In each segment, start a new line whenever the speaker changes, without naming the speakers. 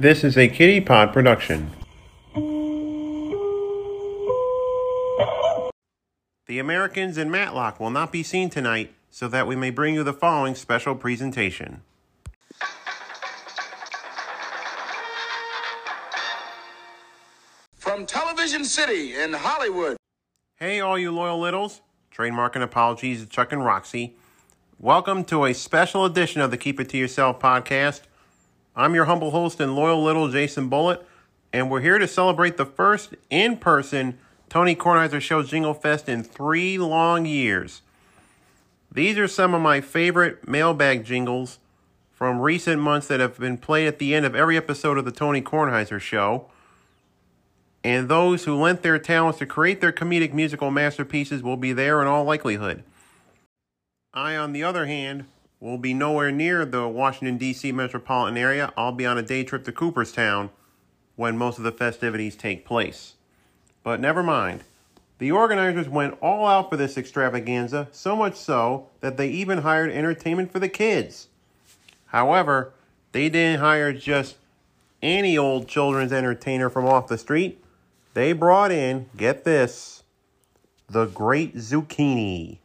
This is a Kitty Pod production. The Americans in Matlock will not be seen tonight, so that we may bring you the following special presentation.
From Television City in Hollywood.
Hey, all you loyal littles. Trademark and apologies to Chuck and Roxy. Welcome to a special edition of the Keep It To Yourself podcast. I'm your humble host and loyal little Jason Bullitt, and we're here to celebrate the first in person Tony Kornheiser Show Jingle Fest in three long years. These are some of my favorite mailbag jingles from recent months that have been played at the end of every episode of the Tony Kornheiser Show. And those who lent their talents to create their comedic musical masterpieces will be there in all likelihood. I, on the other hand, will be nowhere near the Washington, D.C. metropolitan area. I'll be on a day trip to Cooperstown when most of the festivities take place. But never mind. The organizers went all out for this extravaganza, so much so that they even hired entertainment for the kids. However, they didn't hire just any old children's entertainer from off the street. They brought in, get this, the Great Zucchini.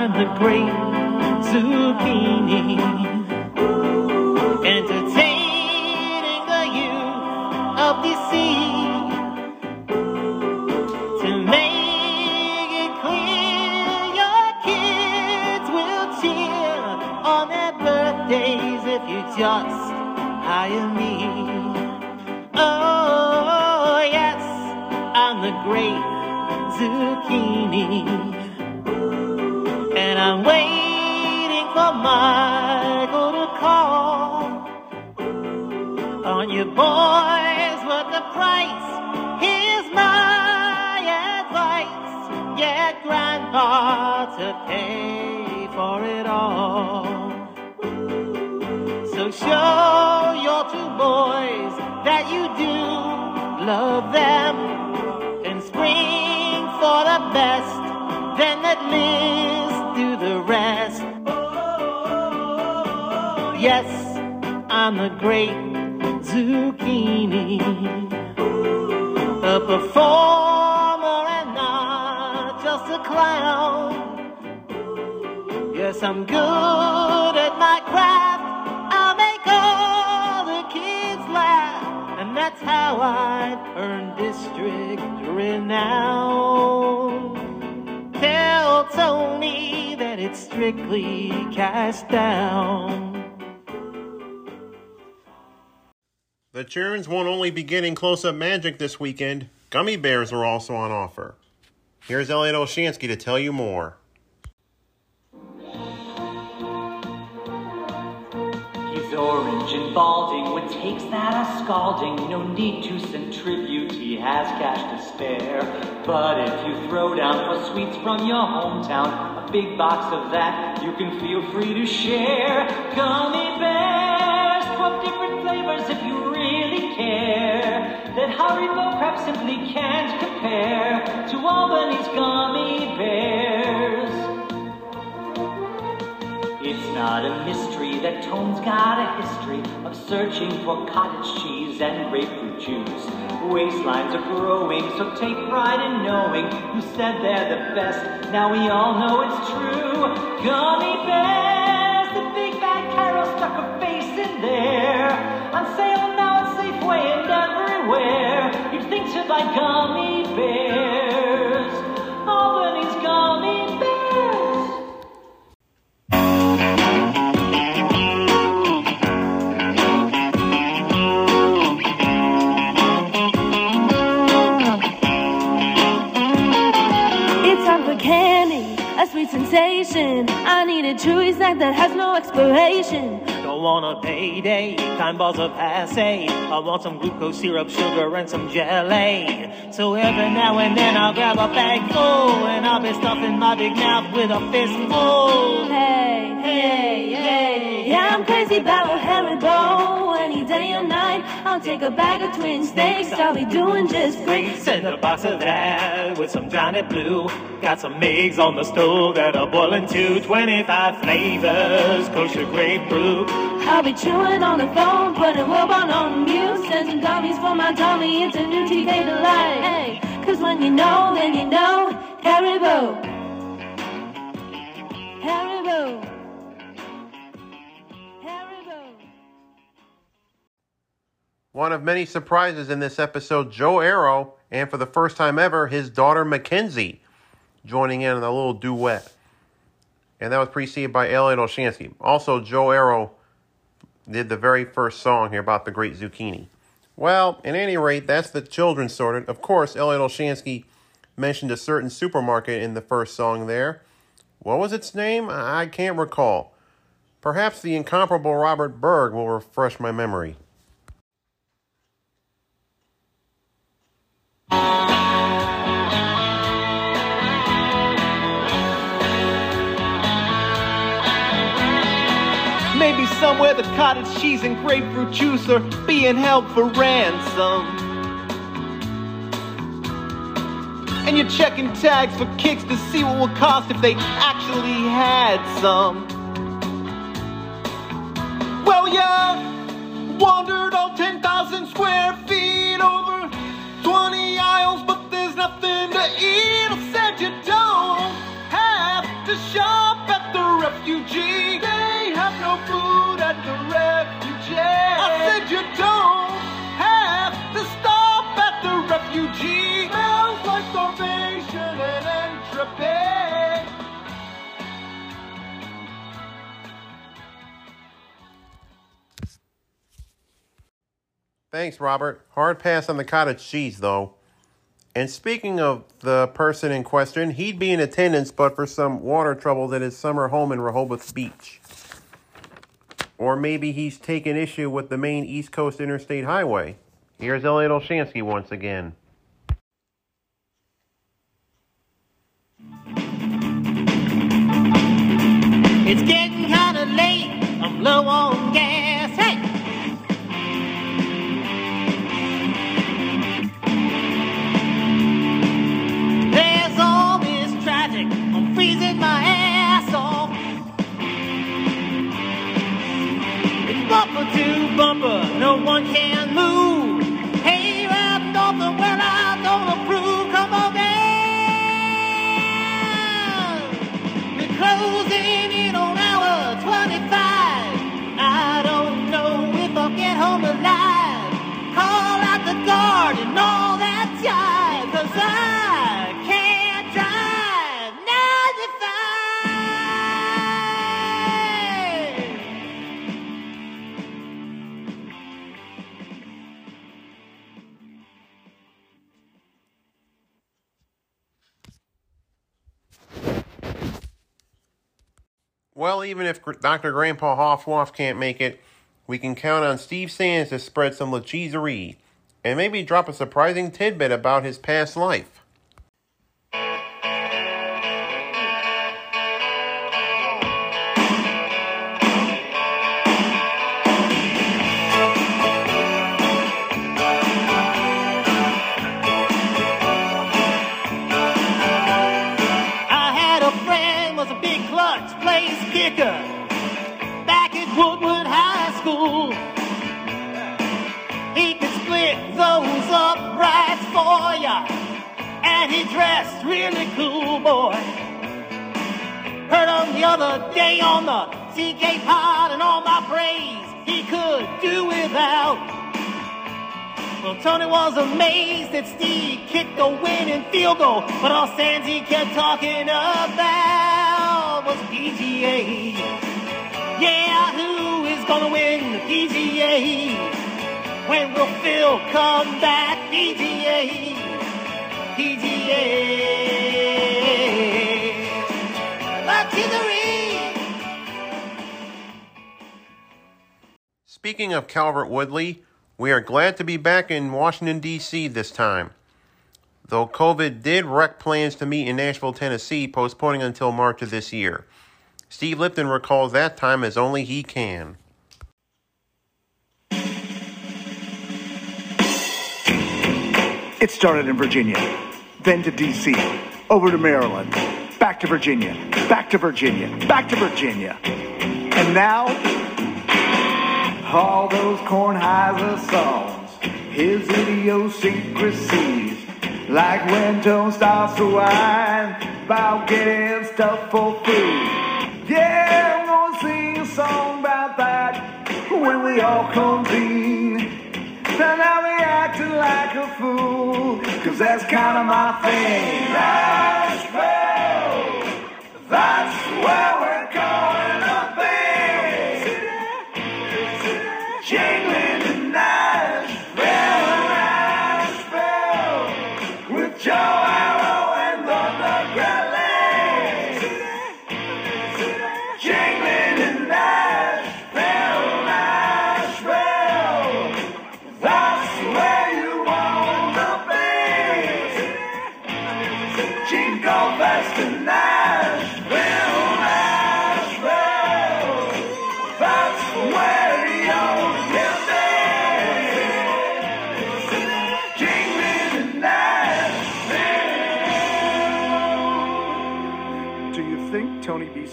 I'm the great zucchini. Entertaining the youth of DC. To make it clear, your kids will cheer on their birthdays if you just hire me. Oh, yes, I'm the great zucchini. I'm waiting for Michael to call. On you boys, what the price? Here's my advice. Get grandpa to pay for it all. So show your two boys that you do love them and spring for the best. Then at Liz I'm the great zucchini, a performer and not just a clown. Yes, I'm good at my craft. I make all the kids laugh, and that's how I earn district renown. Tell Tony that it's strictly cast down.
The churns won't only be getting close up magic this weekend, gummy bears are also on offer. Here's Elliot Olshansky to tell you more.
He's orange and balding, what takes that a scalding? No need to send tribute, he has cash to spare. But if you throw down for sweets from your hometown, a big box of that you can feel free to share. Gummy bears, 12 different flavors if you care. That Haribo crap simply can't compare to Albanese gummy bears. It's not a mystery that Tone's got a history of searching for cottage cheese and grapefruit juice. Waistlines are growing, so take pride in knowing who said they're the best. Now we all know it's true. Gummy Gummy. Oh,
it's time for candy, a sweet sensation. I need a chewy snack that has no expiration.
I want a payday, time balls of passe. I want some glucose syrup, sugar, and some jelly. So every now and then I'll grab a bag full, and I'll be stuffing my big mouth with a fistful.
Hey, hey, hey. Yeah, I'm crazy about a Haribo. Any day or night, I'll take a bag of twin snakes. I'll be doing just great.
Send a box of that with some Johnny Blue. Got some eggs on the stove that are boiling too. 25 flavors, kosher grapefruit.
I'll be chewing on the phone, putting Wilbon on mute. Send some dummies for my tummy. It's a new TK delight. Hey, cause when you know, then you know. Haribo.
One of many surprises in this episode, Joe Arrow, and for the first time ever, his daughter Mackenzie joining in on a little duet. And that was preceded by Elliot Olshansky. Also, Joe Arrow did the very first song here about the great zucchini. Well, at any rate, that's the children's sorted. Of course, Elliot Olshansky mentioned a certain supermarket in the first song there. What was its name? I can't recall. Perhaps the incomparable Robert Berg will refresh my memory.
Somewhere the cottage cheese and grapefruit juice are being held for ransom. And you're checking tags for kicks to see what would cost if they actually had some. Well, yeah,
Thanks, Robert. Hard pass on the cottage cheese, though. And speaking of the person in question, he'd be in attendance but for some water troubles at his summer home in Rehoboth Beach. Or maybe he's taken issue with the main East Coast Interstate Highway. Here's Elliot Olshansky once again.
It's getting kinda late. I'm low on gas.
Well, even if Dr. Grandpa Hoffwaff can't make it, we can count on Steve Sands to spread some lecheeserie and maybe drop a surprising tidbit about his past life.
Back at Woodward High School. He could split those uprights for ya, and he dressed really cool, boy. Heard him the other day on the CK pod and all my praise he could do without. Well, Tony was amazed that Steve kicked a winning field goal, but all Sands he kept talking about PGA. Yeah, who is gonna win the PGA? When will Phil come back? PGA, PGA.
Speaking of Calvert Woodley, we are glad to be back in Washington, D.C. this time. Though COVID did wreck plans to meet in Nashville, Tennessee, postponing until March of this year. Steve Lipton recalls that time as only he can.
It started in Virginia, then to D.C., over to Maryland, back to Virginia, back to Virginia, back to Virginia. And now, all those Kornheiser songs, his idiosyncrasies, like when Tone starts to whine about getting stuff for food. We all convene. And now we acting like a fool, cause that's kind of my thing. Nashville, that's where we're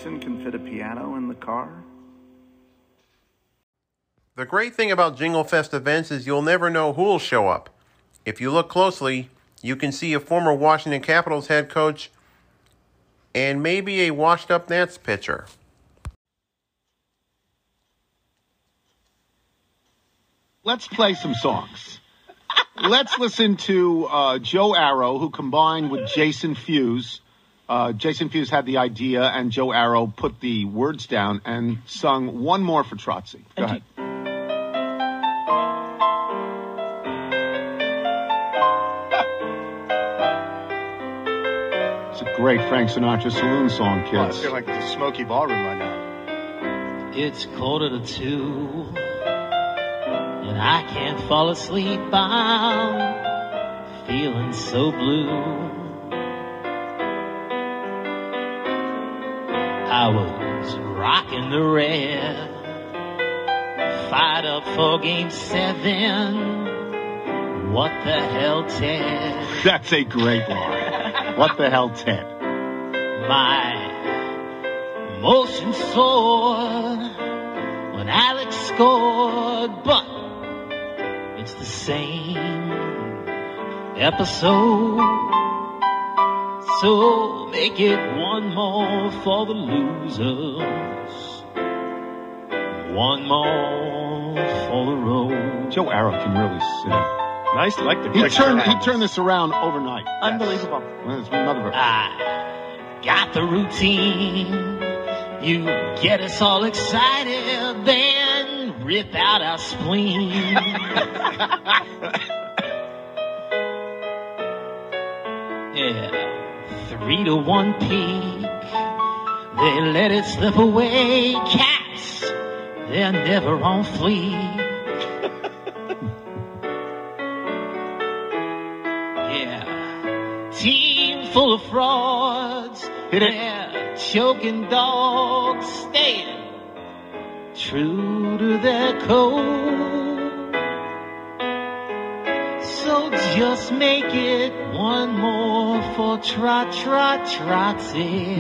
Tony Beeson can fit a piano in the car?
The great thing about Jingle Fest events is you'll never know who'll show up. If you look closely, you can see a former Washington Capitals head coach and maybe a washed up Nats pitcher.
let's play some songs. let's listen to uh, Joe Arrow, who combined with Jason Fuse. Uh, Jason Fuse had the idea, and Joe Arrow put the words down and sung one more for Trotsy. Go ahead. It's a great Frank Sinatra saloon song,
Oh, I feel like it's a smoky ballroom right now.
It's quarter to two, and I can't fall asleep. I'm feeling so blue. I was rocking the red, fired up for game seven. What the hell, Ted?
That's a great line. what the hell, Ted?
My motion soared when Alex scored, but it's the same episode. So make it one more for the losers, one more for the road.
Joe Arrow can really sing.
Nice, like the
He turned, he turned this around overnight.
Unbelievable.
Well, it's another
I got the routine. You get us all excited, then rip out our spleen. yeah, three to one peak. They let it slip away. Cats, they're never on fleek. Yeah. Team full of frauds. They're choking dogs staying true to their code. So just make it one more for trot trot trotsy.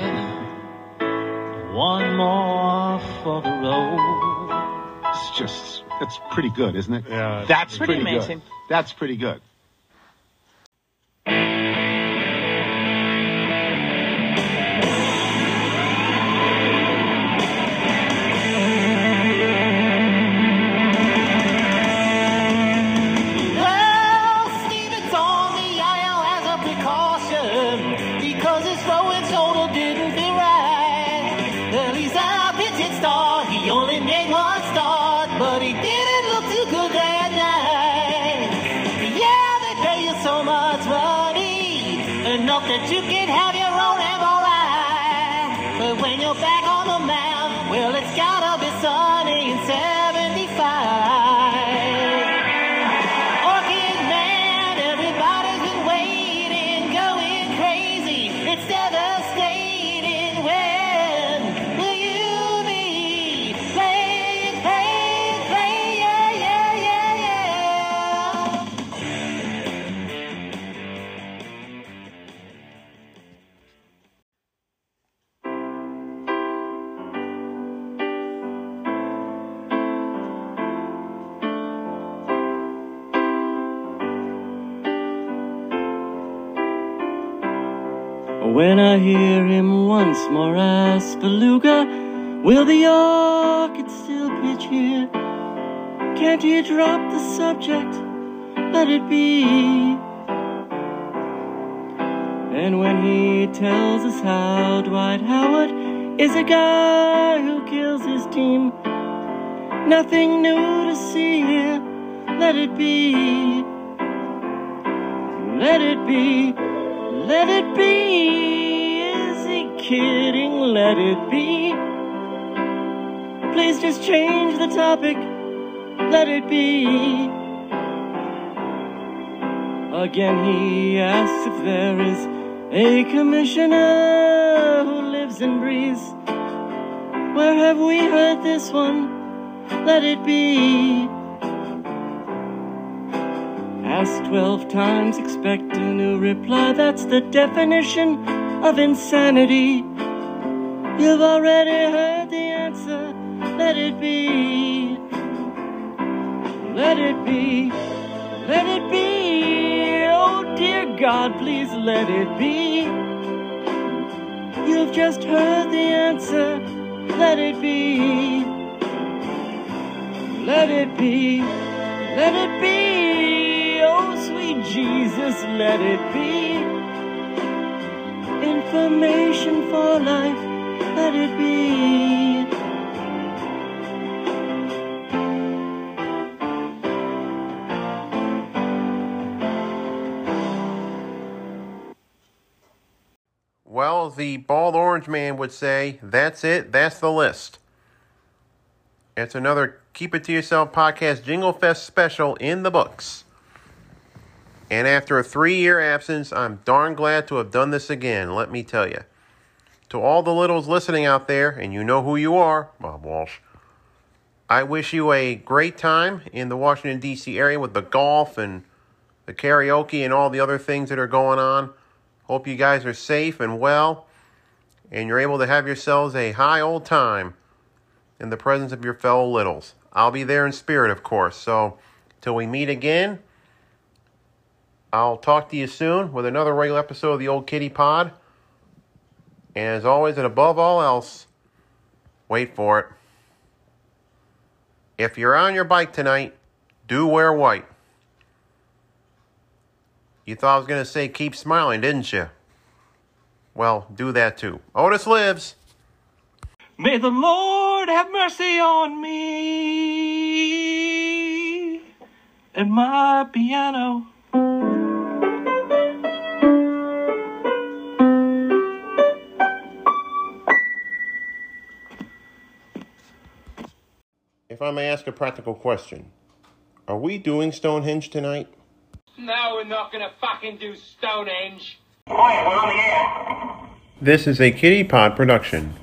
One more for the road.
It's just, it's pretty good, isn't it?
Yeah.
That's
Pretty
pretty,
amazing.
good. That's pretty good.
But when you're back on the mound, well, it's gotta be sunny
When I hear him once more ask Beluga, will the orchid still pitch here? Can't you drop the subject? Let it be. And when he tells us how Dwight Howard is a guy who kills his team, nothing new to see here. Let it be. Let it be. Let it be. Is he kidding? Let it be. Please just change the topic. Let it be. Again, he asks if there is a commissioner who lives and breathes. Where have we heard this one? Let it be. Ask twelve times, expect a new reply. That's the definition of insanity. You've already heard the answer. Let it be. Let it be. Let it be. Oh dear God, please let it be. You've just heard the answer. Let it be. Let it be. Let it be. Jesus, let it be. Information for life. Let it be.
Well, the bald orange man would say, that's it, that's the list. It's another Keep It To Yourself podcast Jingle Fest special in the books. And after a three year absence, I'm darn glad to have done this again, let me tell you. To all the littles listening out there, and you know who you are, Bob Walsh, I wish you a great time in the Washington, D.C. area with the golf and the karaoke and all the other things that are going on. Hope you guys are safe and well, and you're able to have yourselves a high old time in the presence of your fellow littles. I'll be there in spirit, of course. So, till we meet again, I'll talk to you soon with another regular episode of the Old Kitty Pod. And as always, and above all else, wait for it. If you're on your bike tonight, do wear white. You thought I was going to say keep smiling, didn't you? Well, do that too. Otis lives.
May the Lord have mercy on me and my piano.
If I may ask a practical question, are we doing Stonehenge tonight?
No, we're not gonna fucking do Stonehenge.
This is a Kitty Pod production.